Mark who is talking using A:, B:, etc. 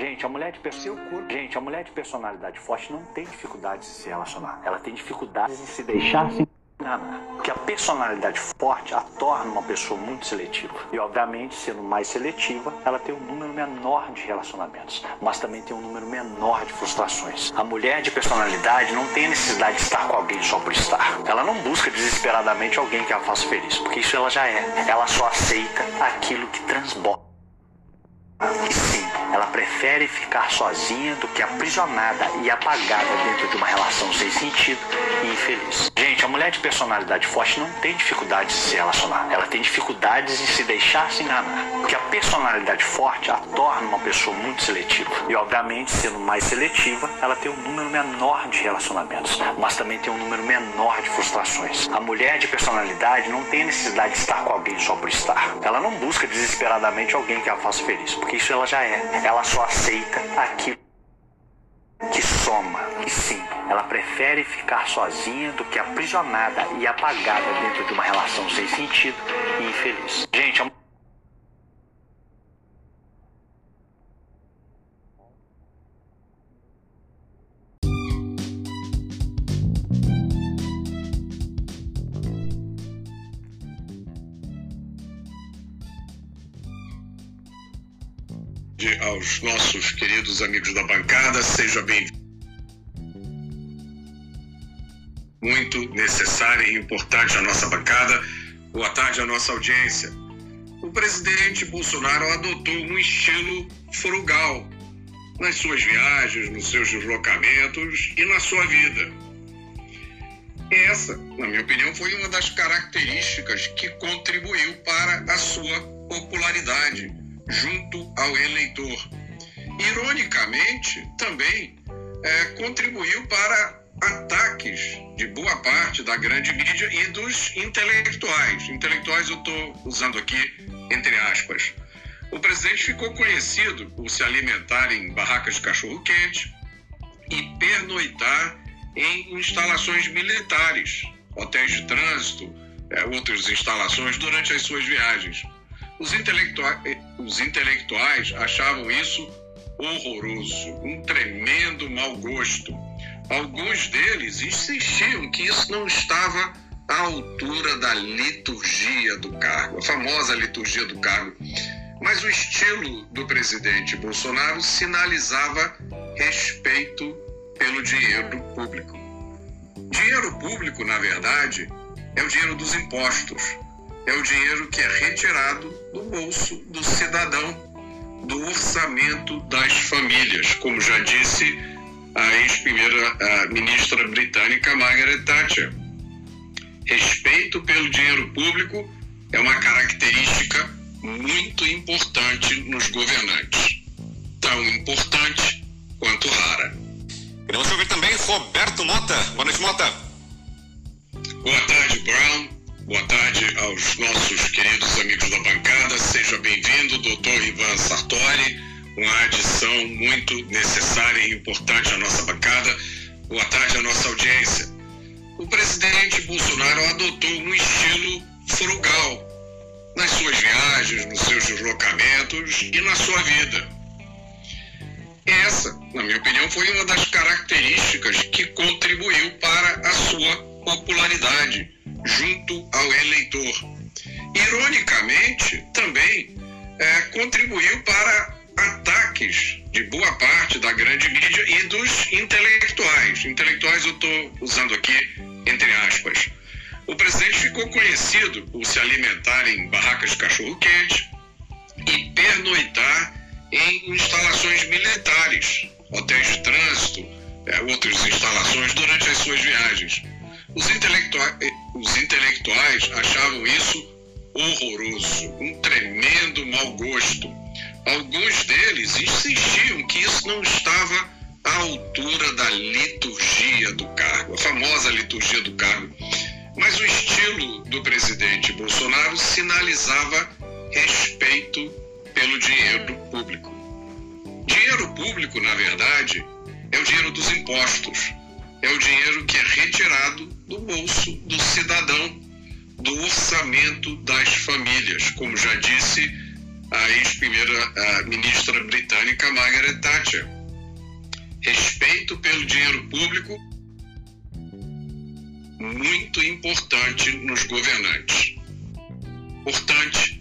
A: Gente, a mulher de seu corpo, gente, a mulher de personalidade forte não tem dificuldades de se relacionar. Ela tem dificuldades em se deixar se enganar. Porque a personalidade forte a torna uma pessoa muito seletiva. E obviamente, sendo mais seletiva, ela tem um número menor de relacionamentos, mas também tem um número menor de frustrações. A mulher de personalidade não tem necessidade de estar com alguém só por estar. Ela não busca desesperadamente alguém que a faça feliz, porque isso ela já é. Ela só aceita aquilo que transborda. E sim, ela prefere ficar sozinha do que aprisionada e apagada dentro de uma relação sem sentido e infeliz. Gente, a mulher de personalidade forte não tem dificuldades de se relacionar. Ela tem dificuldades em se deixar se enganar. Porque a personalidade forte a torna uma pessoa muito seletiva. E, obviamente, sendo mais seletiva, ela tem um número menor de relacionamentos, mas também tem um número menor de frustrações. A mulher de personalidade não tem necessidade de estar com alguém só por estar. Ela não busca desesperadamente alguém que a faça feliz porque isso ela já é. Ela só aceita aquilo que soma. E sim, ela prefere ficar sozinha do que aprisionada e apagada dentro de uma relação sem sentido e infeliz. A
B: aos nossos queridos amigos da bancada, seja bem-vindo. Muito necessária e importante a nossa bancada. Boa tarde à nossa audiência. O presidente Bolsonaro adotou um estilo frugal nas suas viagens, nos seus deslocamentos e na sua vida. Essa, na minha opinião, foi uma das características que contribuiu para a sua popularidade junto ao eleitor. Ironicamente, também é, contribuiu para ataques de boa parte da grande mídia e dos intelectuais. Intelectuais eu estou usando aqui entre aspas. O presidente ficou conhecido por se alimentar em barracas de cachorro-quente e pernoitar em instalações militares, hotéis de trânsito, é, outras instalações durante as suas viagens. Os intelectuais, os intelectuais achavam isso horroroso, um tremendo mau gosto. Alguns deles insistiam que isso não estava à altura da liturgia do cargo, a famosa liturgia do cargo. Mas o estilo do presidente Bolsonaro sinalizava respeito pelo dinheiro público. Dinheiro público, na verdade, é o dinheiro dos impostos é o dinheiro que é retirado do bolso do cidadão, do orçamento das famílias, como já disse a ex-primeira ministra britânica Margaret Thatcher. Respeito pelo dinheiro público é uma característica muito importante nos governantes, tão importante quanto rara.
C: Queremos ouvir também Roberto Mota.
B: Aos nossos queridos amigos da bancada. Seja bem-vindo, doutor Ivan Sartori, uma adição muito necessária e importante à nossa bancada. Boa tarde à nossa audiência. O presidente Bolsonaro adotou um estilo frugal nas suas viagens, nos seus deslocamentos e na sua vida. Essa, na minha opinião, foi uma das características que contribuiu para a sua popularidade junto ao eleitor. Ironicamente, também é, contribuiu para ataques de boa parte da grande mídia e dos intelectuais. Intelectuais eu estou usando aqui entre aspas. O presidente ficou conhecido por se alimentar em barracas de cachorro-quente e pernoitar em instalações militares, hotéis de trânsito, é, outras instalações durante as suas viagens. Os intelectuais, os intelectuais achavam isso horroroso, um tremendo mau gosto. Alguns deles insistiam que isso não estava à altura da liturgia do cargo, a famosa liturgia do cargo. Mas o estilo do presidente Bolsonaro sinalizava respeito pelo dinheiro público. Dinheiro público, na verdade, é o dinheiro dos impostos é o dinheiro que é retirado do bolso do cidadão, do orçamento das famílias, como já disse a ex-primeira-ministra britânica Margaret Thatcher. Respeito pelo dinheiro público, muito importante nos governantes. Importante